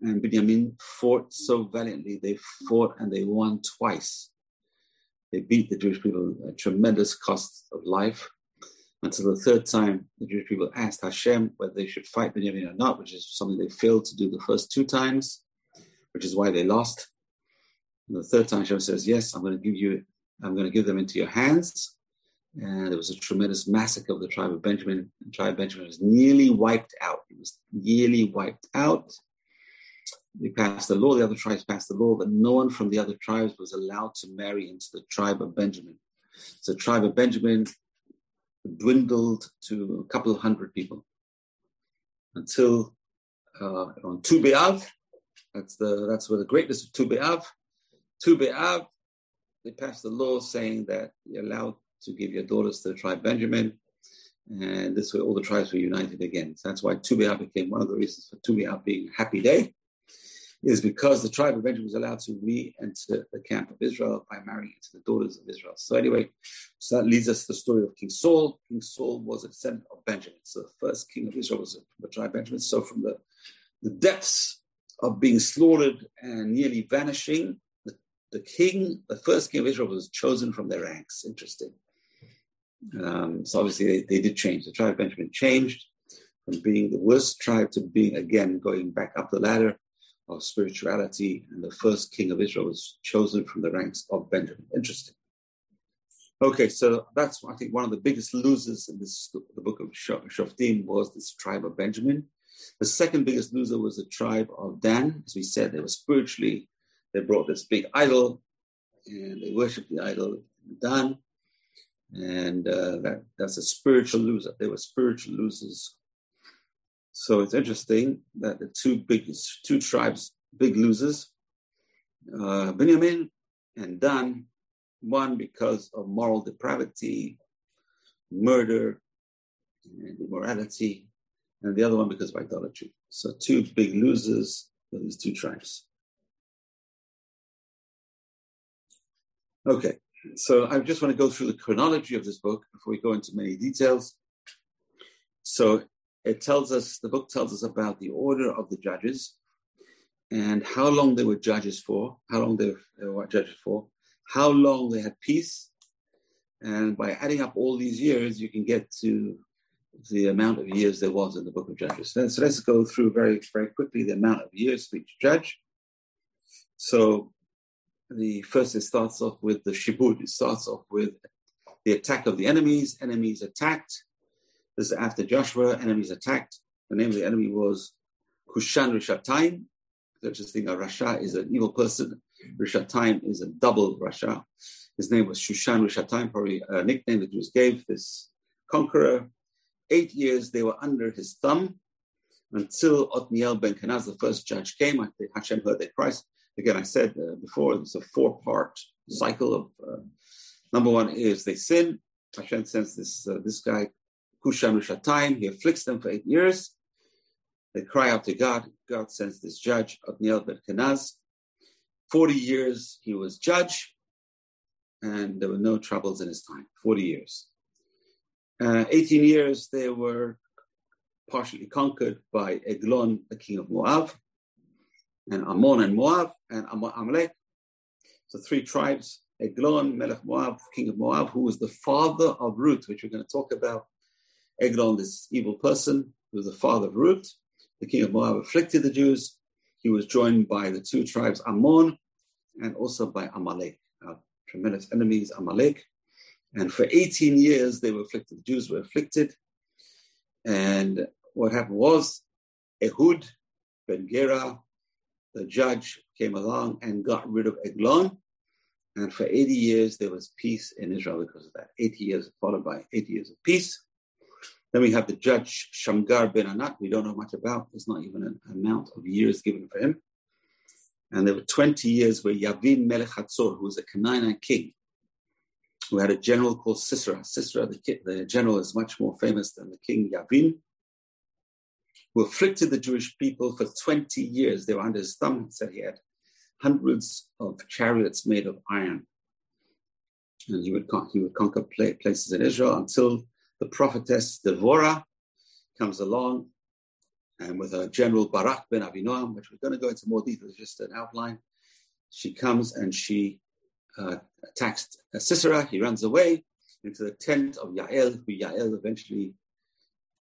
And Benjamin fought so valiantly. They fought and they won twice. They beat the Jewish people at tremendous cost of life. Until the third time, the Jewish people asked Hashem whether they should fight Benjamin or not, which is something they failed to do the first two times, which is why they lost. And the third time, Hashem says, "Yes, I'm going to give you, I'm going to give them into your hands." And there was a tremendous massacre of the tribe of Benjamin. The tribe of Benjamin was nearly wiped out. It was nearly wiped out. They passed the law. The other tribes passed the law that no one from the other tribes was allowed to marry into the tribe of Benjamin. So, the tribe of Benjamin dwindled to a couple of hundred people until uh, on Tu B'Av, that's the that's where the greatness of Tu B'Av, Tu they passed the law saying that you're allowed to give your daughters to the tribe Benjamin, and this way all the tribes were united again. So that's why Tu became one of the reasons for Tu being a happy day, is because the tribe of Benjamin was allowed to re-enter the camp of Israel by marrying into the daughters of Israel. So anyway, so that leads us to the story of King Saul. King Saul was a descendant of Benjamin. So the first king of Israel was from the tribe Benjamin. So from the, the depths of being slaughtered and nearly vanishing, the, king, the first king of Israel was chosen from their ranks. Interesting. Um, so obviously they, they did change. The tribe of Benjamin changed from being the worst tribe to being again going back up the ladder of spirituality, and the first king of Israel was chosen from the ranks of Benjamin. Interesting. Okay, so that's I think one of the biggest losers in this the book of Shoftim was this tribe of Benjamin. The second biggest loser was the tribe of Dan. As we said, they were spiritually they brought this big idol and they worshipped the idol Dan, and uh, that that's a spiritual loser. They were spiritual losers so it's interesting that the two biggest, two tribes, big losers, uh, Benjamin and Dan, one because of moral depravity, murder, and immorality, and the other one because of idolatry. So two big losers for these two tribes. Okay, so I just want to go through the chronology of this book before we go into many details. So it tells us, the book tells us about the order of the judges and how long they were judges for, how long they were uh, judges for, how long they had peace. And by adding up all these years, you can get to the amount of years there was in the book of Judges. So let's go through very, very quickly the amount of years for each judge. So the first, it starts off with the Shibud. It starts off with the attack of the enemies. Enemies attacked. This is after Joshua, enemies attacked. The name of the enemy was Kushan Rishatayim. Such a thing, a Rasha is an evil person. Rishatayim is a double Rasha. His name was Shushan Rishatayim, probably a nickname the Jews gave this conqueror. Eight years they were under his thumb until Otniel ben Kenaz, the first judge, came. Hashem heard their cries. Again, I said uh, before, it's a four part cycle of uh, number one is they sin. Hashem sends this, uh, this guy, Kushan Rishatayim, he afflicts them for eight years. They cry out to God. God sends this judge, Otniel ben Kenaz. 40 years he was judge, and there were no troubles in his time. 40 years. Uh, 18 years they were partially conquered by Eglon, the king of Moab, and Ammon and Moab, and Amalek. So three tribes, Eglon, Melech Moab, king of Moab, who was the father of Ruth, which we're going to talk about. Eglon, this evil person, who was the father of Ruth. The king of Moab afflicted the Jews. He was joined by the two tribes, Ammon, and also by Amalek, our tremendous enemies, Amalek. And for 18 years, they were afflicted. The Jews were afflicted. And what happened was Ehud ben Gera, the judge, came along and got rid of Eglon. And for 80 years, there was peace in Israel because of that. 80 years followed by 80 years of peace. Then we have the judge Shamgar ben Anat, we don't know much about. There's not even an amount of years given for him. And there were 20 years where Yavin Melech Hatzor, who was a Canaanite king, who had a general called Sisera. Sisera, the, the general, is much more famous than the king Yavin, who afflicted the Jewish people for 20 years. They were under his thumb. Said he had hundreds of chariots made of iron. And he would, he would conquer places in Israel until the prophetess Devorah comes along and with her general Barak ben Avinoam, which we're going to go into more detail, just an outline. She comes and she uh, attacks Sisera. He runs away into the tent of Yael, who Yael eventually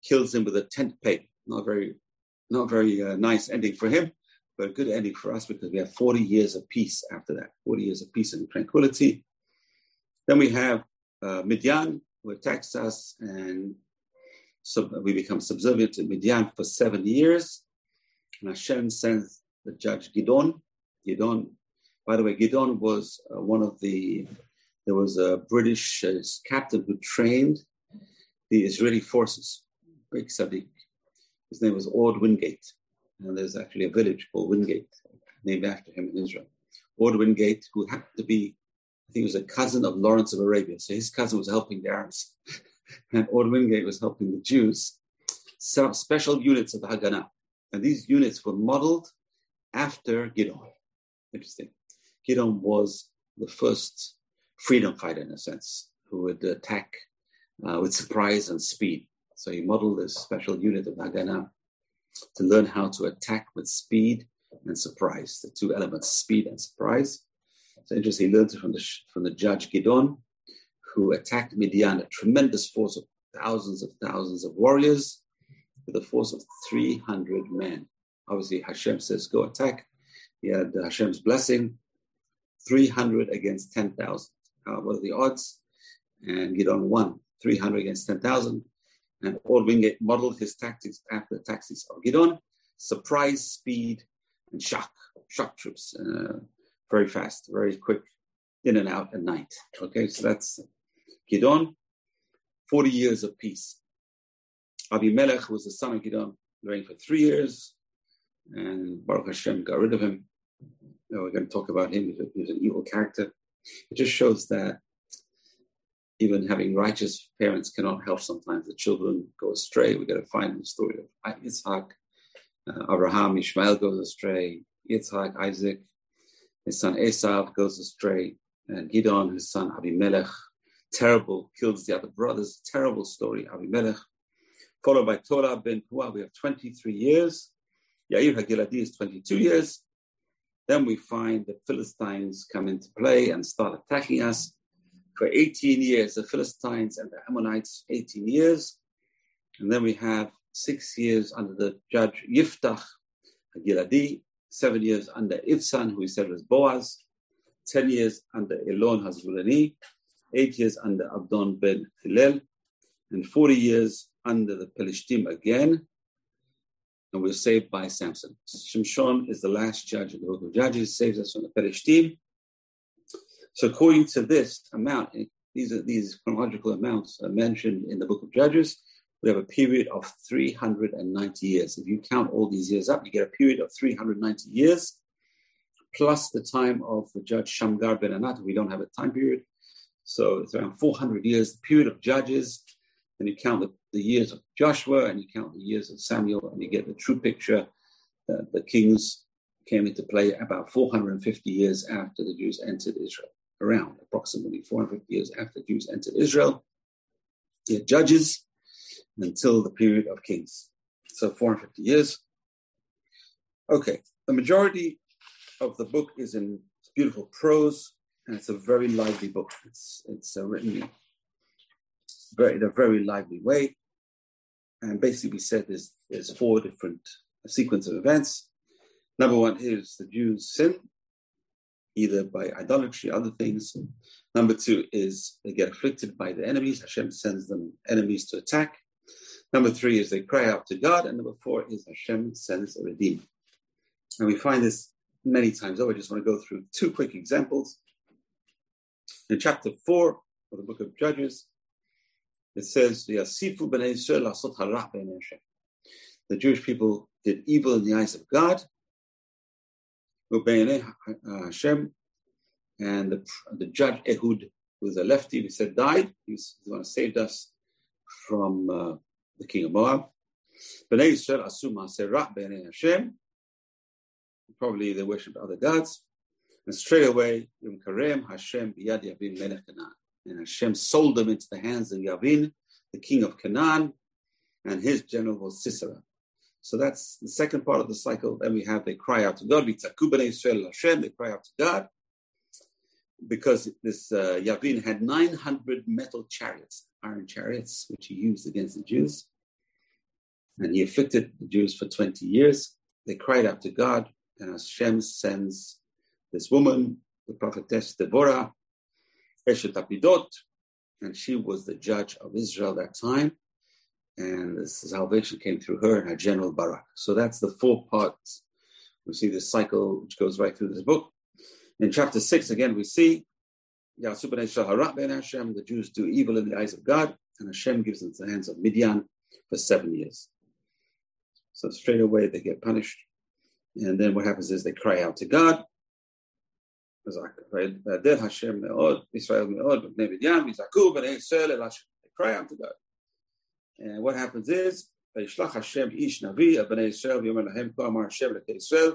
kills him with a tent peg. Not very, not very uh, nice ending for him, but a good ending for us because we have 40 years of peace after that. 40 years of peace and tranquility. Then we have uh, Midian, who attacks us, and so we become subservient to Midian for seven years. And Hashem sends the judge Gidon. Gidon by the way, Gidon was uh, one of the, there was a British uh, captain who trained the Israeli forces, big Sadiq. His name was Ord Wingate. And there's actually a village called Wingate named after him in Israel. Ord Wingate, who happened to be, I think he was a cousin of Lawrence of Arabia. So his cousin was helping the Arabs. and Ord Wingate was helping the Jews set up special units of the Haganah. And these units were modeled after Gidon. Interesting. Gidon was the first freedom fighter, in a sense, who would attack uh, with surprise and speed. So he modeled this special unit of Haganah to learn how to attack with speed and surprise, the two elements, speed and surprise. So interesting, he learned it from the, from the judge Gidon, who attacked Midian, a tremendous force of thousands of thousands of warriors with a force of 300 men. Obviously, Hashem says, go attack. He had Hashem's blessing. 300 against 10,000. Uh, what are the odds? And Gidon won 300 against 10,000. And Ord Wingate modeled his tactics after the tactics of Gidon surprise, speed, and shock, shock troops. Uh, very fast, very quick, in and out at night. Okay, so that's Gidon. 40 years of peace. Abimelech was the son of Gidon, reigned for three years, and Baruch Hashem got rid of him know, we're going to talk about him. He's an evil character. It just shows that even having righteous parents cannot help sometimes the children go astray. We got to find the story of Yitzhak, uh, Abraham, Ishmael goes astray, Yitzhak, Isaac, his son Esav goes astray, and Gidon, his son Abimelech, terrible, kills the other brothers. Terrible story, Abimelech. Followed by Tola ben Puah, we have 23 years. Yair Hagiladi is 22 years. Then we find the Philistines come into play and start attacking us. For 18 years, the Philistines and the Ammonites, 18 years. And then we have six years under the judge Yiftach Giladi, seven years under Ibzan, who we said was Boaz, 10 years under Elon Hazvuleni, eight years under Avdon ben Hillel, and 40 years under the Pelishtim again, and we're saved by Samson. Shimshon is the last judge of the book of Judges, saves us from the Pelishtim. So according to this amount, eh, these are these chronological amounts are mentioned in the book of Judges. We have a period of 390 years. If you count all these years up, you get a period of 390 years, plus the time of the judge Shamgar ben Anat. We don't have a time period. So it's around 400 years, the period of Judges. Then you count the, the years of Joshua and you count the years of Samuel, and you get the true picture that the kings came into play about 450 years after the Jews entered Israel, around approximately 450 years after Jews entered Israel. You judges until the period of kings. So 450 years. Okay, the majority of the book is in beautiful prose, and it's a very lively book. It's it's uh, written very, in a very lively way, and basically we said there's there's four different sequence of events. Number one is the Jews sin, either by idolatry, other things. Number two is they get afflicted by the enemies. Hashem sends them enemies to attack. Number three is they cry out to God. And number four is Hashem sends a redeemer. And we find this many times over. I just want to go through two quick examples. In chapter four of the book of Judges, it says, The Jewish people did evil in the eyes of God. Hashem, and the, the judge Ehud, who was a lefty, we said died. He's the one who saved us from uh, the king of Moab. Bnei Yisrael asu Hashem. Probably they worshipped other gods. And straight away, Yom Karem Hashem biyad Yavin melech Canaan. And Hashem sold them into the hands of Yavin, the king of Canaan, and his general was Sisera. So that's the second part of the cycle. Then we have they cry out to God, they cry out to God. Because this uh, had 900 metal chariots, iron chariots, which he used against the Jews. And he afflicted the Jews for 20 years. They cried out to God, and Hashem sends this woman, the prophetess Deborah, Eshet Apidot, and she was the judge of Israel that time and salvation came through her and her general Barak. So that's the four parts. We see this cycle which goes right through this book. In chapter six, again, we see the Jews do evil in the eyes of God, and Hashem gives them to the hands of Midian for seven years. So straight away they get punished. And then what happens is they cry out to God. They cry out to God. And what happens is, וישלח השם איש נביא אל בני ישראל ויאמר להם כה אמר השם אלוקי ישראל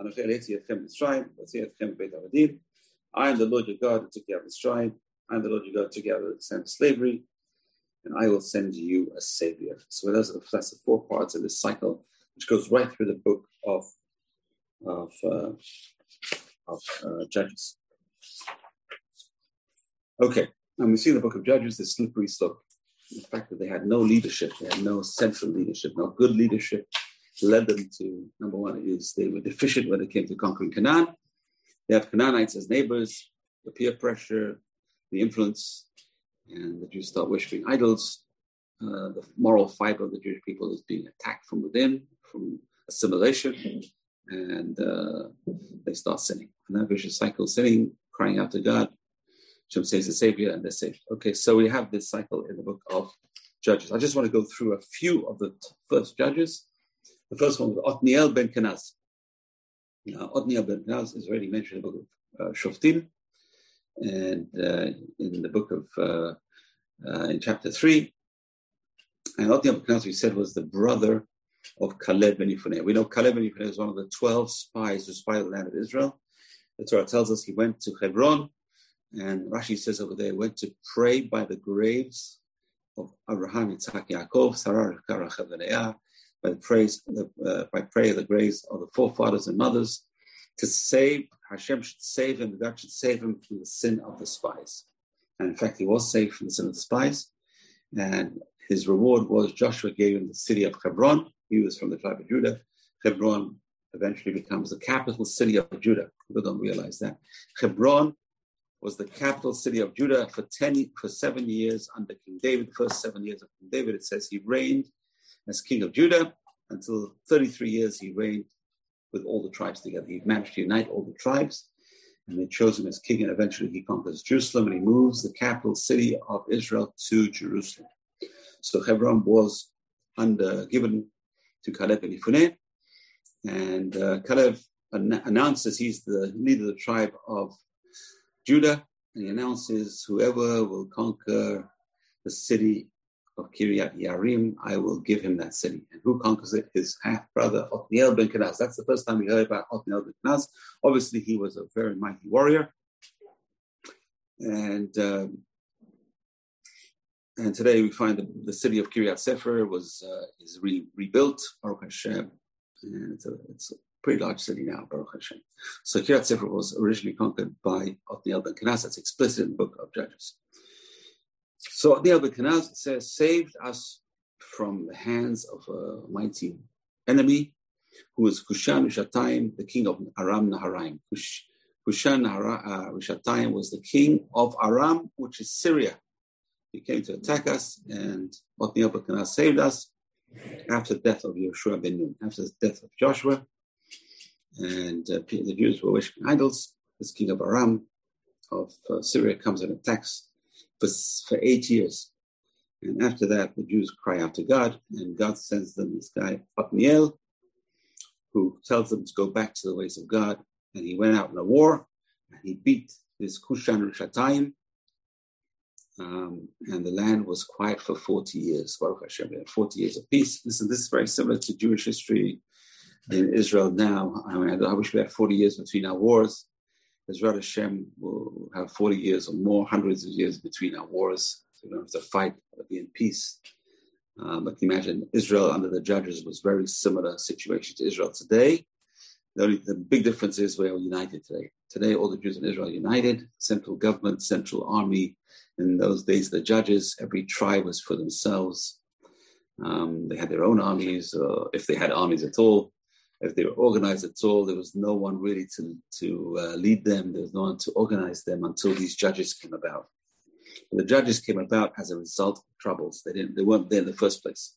אנוכי העליתי אתכם ממצרים והוציא אתכם מבית עבדים I am the Lord your God who took you out of Mitzrayim I am the Lord your God who took you out of the slavery and I will send you a savior. So those are the, that's the four parts of this cycle, which goes right through the book of of, uh, of uh, Judges. Okay, and we see in the book of Judges the slippery slope the fact that they had no leadership, they had no central leadership, no good leadership, led them to number one is they were deficient when it came to conquering Canaan. They have Canaanites as neighbors, the peer pressure, the influence, and the Jews start worshiping idols. Uh, the moral fiber of the Jewish people is being attacked from within, from assimilation, and uh, they start sinning. And that vicious cycle, sinning, crying out to God, Shem says the Savior and they're saved. Okay, so we have this cycle in the book of Judges. I just want to go through a few of the first judges. The first one was Othniel ben Kenaz. Now, Othniel ben Kenaz is already mentioned in the book of uh, Shoftim and uh, in the book of, uh, uh, in chapter 3. And Othniel ben Kenaz, we said, was the brother of Caleb ben Yefuneh. We know Caleb ben Yefuneh is one of the 12 spies who spied the land of Israel. The Torah tells us he went to Hebron and Rashi says over there, went to pray by the graves of Abraham, Yitzhak, Yaakov, Sarah, Rachel, and by the praise, uh, by prayer the graves of the forefathers and mothers, to save Hashem should save him. God should save him from the sin of the spies. And in fact, he was saved from the sin of the spies. And his reward was Joshua gave him the city of Hebron. He was from the tribe of Judah. Hebron eventually becomes the capital city of Judah. People don't realize that. Hebron was the capital city of Judah for 10, for seven years under King David. The first seven years of King David, it says he reigned as king of Judah until 33 years he reigned with all the tribes together. He managed to unite all the tribes. and they chose him as king, and eventually he conquers Jerusalem, and he moves the capital city of Israel to Jerusalem. So Hebron was under given to Caleb and Yefuneh, and uh, Caleb an- announces he's the leader of the tribe of Judah, and he announces whoever will conquer the city of Kiryat Yarim, I will give him that city. And who conquers it? His half brother, Othniel ben Kenaz. That's the first time we heard about Othniel ben Kenaz. Obviously, he was a very mighty warrior. And um, and today we find the, the city of Kiryat Sefer was uh, is re- rebuilt, Baruch Hashem. And it's a, it's a pretty large city now, Baruch Hashem. So Kiryat Sefer was originally conquered by Othniel ben Kenaz. That's explicit in the book of Judges. So the ben Kenaz says, saved us from the hands of a mighty enemy, who was Kushan Rishatayim, the king of Aram Naharaim. Kush, Kushan uh, Rishatayim was the king of Aram, which is Syria. He came to attack us, and Othniel ben Kenaz saved us after the death of Joshua ben Nun, after the death of Joshua. And uh, the Jews were worshiping idols. This king of Aram of uh, Syria comes and attacks for, for eight years. And after that, the Jews cry out to God, and God sends them this guy, Othniel, who tells them to go back to the ways of God. And he went out in a war, and he beat this Kushan Rishatayim, um, and the land was quiet for 40 years. Baruch Hashem, 40 years of peace. Listen, this is very similar to Jewish history in Israel now. I mean, I wish we had 40 years between our wars. Israel Hashem will have 40 years or more, hundreds of years between our wars. We don't have to fight, but be in peace. Um, but imagine Israel under the judges was very similar situation to Israel today. The, only, the big difference is we're united today. Today, all the Jews in Israel are united, central government, central army. In those days, the judges, every tribe was for themselves. Um, they had their own armies, uh, if they had armies at all if they were organized at all, there was no one really to, to uh, lead them. There was no one to organize them until these judges came about. And the judges came about as a result of troubles. They didn't. They weren't there in the first place.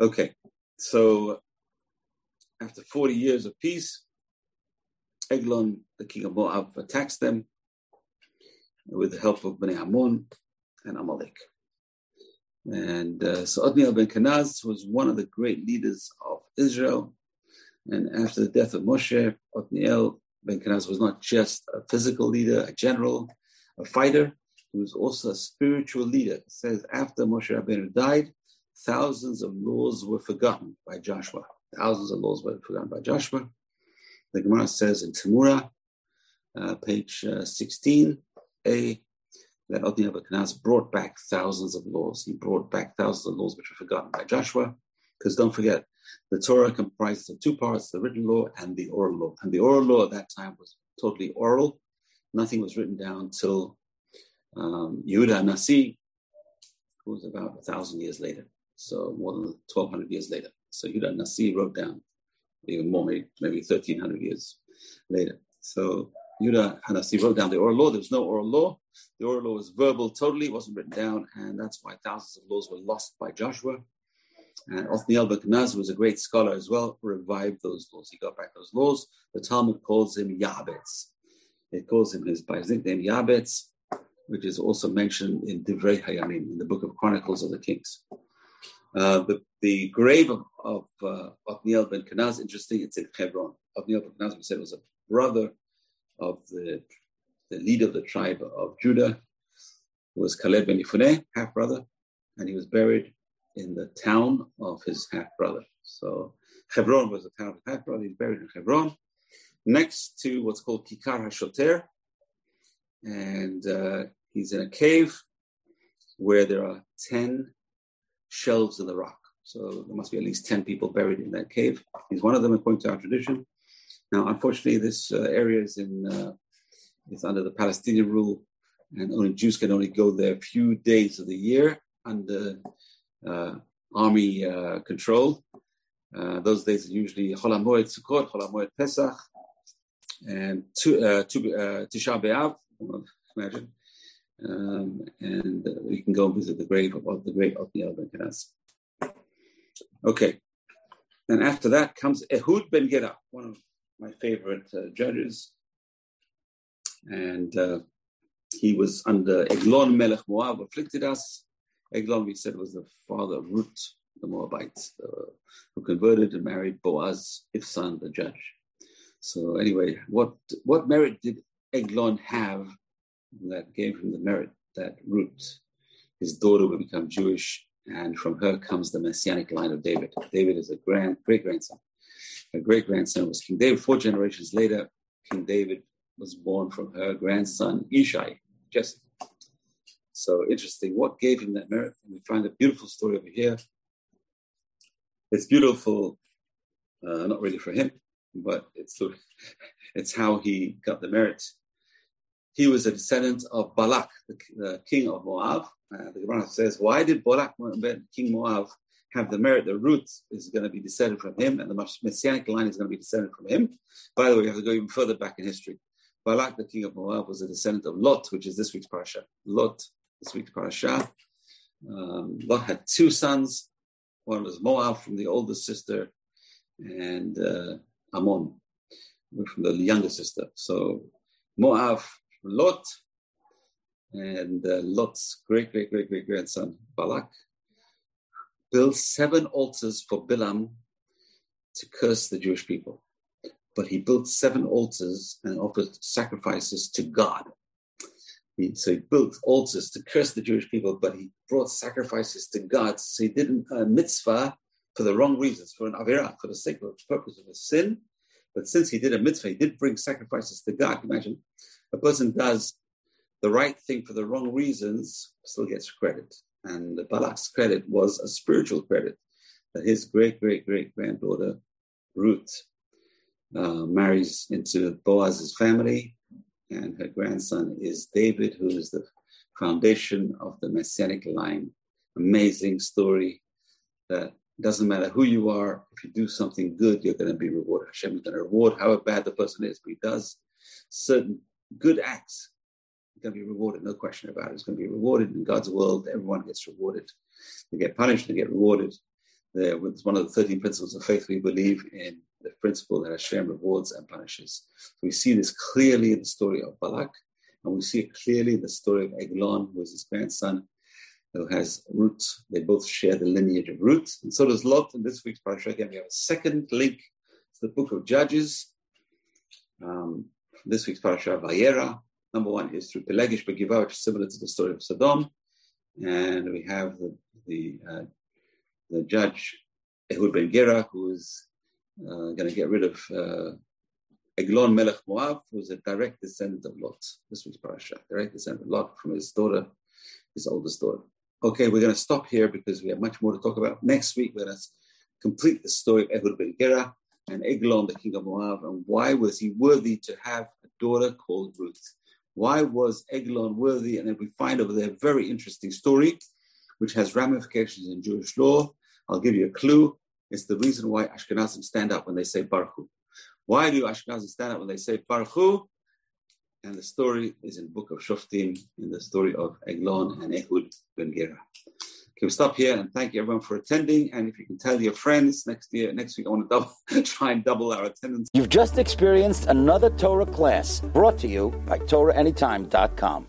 Okay, so after 40 years of peace, Eglon, the king of Moab, attacks them with the help of Bnei Ammon and Amalek. And uh, so Othniel ben Kenaz was one of the great leaders of Israel. And after the death of Moshe, Otniel ben Kenaz was not just a physical leader, a general, a fighter, he was also a spiritual leader. It says after Moshe Rabbeinu died, thousands of laws were forgotten by Joshua. Thousands of laws were forgotten by Joshua. The Gemara says in Temurah, uh, page uh, 16a, that Othniel ben Kenaz brought back thousands of laws. He brought back thousands of laws which were forgotten by Joshua. Because don't forget, the Torah comprises of two parts, the written law and the oral law. And the oral law at that time was totally oral. Nothing was written down until um, Yehuda Nasi, who was about a thousand years later. So more than 1200 years later. So Yehuda Nasi wrote down even more, maybe, maybe 1300 years later. So Yehuda Hanasi wrote down the oral law. There was no oral law. The oral law was verbal totally, it wasn't written down, and that's why thousands of laws were lost by Joshua. And Othniel ben Kenaz was a great scholar as well, revived those laws. He got back those laws. The Talmud calls him Yabetz. It calls him his, by his nickname Yabetz, which is also mentioned in Divrei Hayamim, in the book of Chronicles of the Kings. Uh, the, the grave of, of uh, Othniel ben Kenaz, interesting, it's in Hebron. Othniel ben Kenaz, we said, was a brother of the, the leader of the tribe of Judah, who was Caleb ben Yefuneh, half brother, and he was buried in the town of his half brother. So Hebron was the town of half brother. He's buried in Hebron, next to what's called Kikar HaShoter. And uh, he's in a cave where there are 10 shelves in the rock. So there must be at least 10 people buried in that cave. He's one of them according to our tradition. Now, unfortunately, this uh, area is in uh, it's under the Palestinian rule, and only Jews can only go there a few days of the year under army uh, control. Uh, those days are usually Chol HaMoed Sukkot, Chol HaMoed Pesach, and Tisha B'Av, imagine. Um, and uh, you can go visit the grave of, the great Othniel ben Kenaz. Okay, and after that comes Ehud ben Gera, one of my favorite uh, judges. And uh, he was under Eglon Melech Moab, afflicted us. Eglon, we said, was the father of Ruth, the Moabites, uh, who converted and married Boaz, son, the judge. So anyway, what what merit did Eglon have that gave him the merit that Ruth, his daughter, would become Jewish, and from her comes the messianic line of David. David is a grand great grandson. Her great grandson was King David. Four generations later, King David was born from her grandson Ishai, Jesse. So interesting. What gave him that merit? And we find a beautiful story over here. It's beautiful, uh, not really for him, but it's it's how he got the merit. He was a descendant of Balak, the, the king of Moab. Uh, the Gemara says, why did Balak, King Moab, have the merit The root is going to be descended from him, and the messianic line is going to be descended from him. By the way, we have to go even further back in history. Balak, the king of Moab, was a descendant of Lot, which is this week's parasha. Lot, this week's parasha. Um, Lot had two sons. One was Moab from the oldest sister, and uh, Ammon from the younger sister. So Moab, Lot, and uh, Lot's great, great, great, great grandson, Balak, built seven altars for Bilam to curse the Jewish people. But he built seven altars and offered sacrifices to God. He, so he built altars to curse the Jewish people, but he brought sacrifices to God. So he did a mitzvah for the wrong reasons, for an avera, for the sake of the purpose of a sin. But since he did a mitzvah, he did bring sacrifices to God. Imagine a person does the right thing for the wrong reasons, still gets credit. And Balak's credit was a spiritual credit that his great great great granddaughter Ruth uh, marries into Boaz's family, and her grandson is David, who is the foundation of the messianic line. Amazing story that doesn't matter who you are, if you do something good, you're going to be rewarded. Hashem is going to reward however bad the person is, but he does certain good acts He's going to be rewarded, no question about it. It's going to be rewarded in God's world. Everyone gets rewarded. They get punished, they get rewarded. It's one of the 13 principles of faith. We believe in the principle that Hashem rewards and punishes. So we see this clearly in the story of Balak, and we see it clearly in the story of Eglon, who is his grandson, who has Ruth. They both share the lineage of Ruth, and so does Lot. In this week's parasha, again, we have a second link to the book of Judges. Um, this week's parasha, Vayera, Number one is through Pelegish Begiva, which is similar to the story of Sodom. And we have the, the, uh, the judge, Ehud Ben Gera, who is uh, going to get rid of uh, Eglon Melech Moab, who is a direct descendant of Lot. This was parasha, direct descendant of Lot from his daughter, his oldest daughter. Okay, we're going to stop here because we have much more to talk about. Next week, we're going to complete the story of Ehud Ben Gera and Eglon, the king of Moab, and why was he worthy to have a daughter called Ruth. Why was Eglon worthy? And then we find over there a very interesting story, which has ramifications in Jewish law. I'll give you a clue. It's the reason why Ashkenazim stand up when they say Baruch Hu. Why do Ashkenazim stand up when they say Baruch Hu? And the story is in book of Shoftim, in the story of Eglon and Ehud ben Gera. Okay, we stop here and thank you everyone for attending. And if you can tell your friends next year, next week, I want to double, try and double our attendance. You've just experienced another Torah class brought to you by TorahAnytime.com.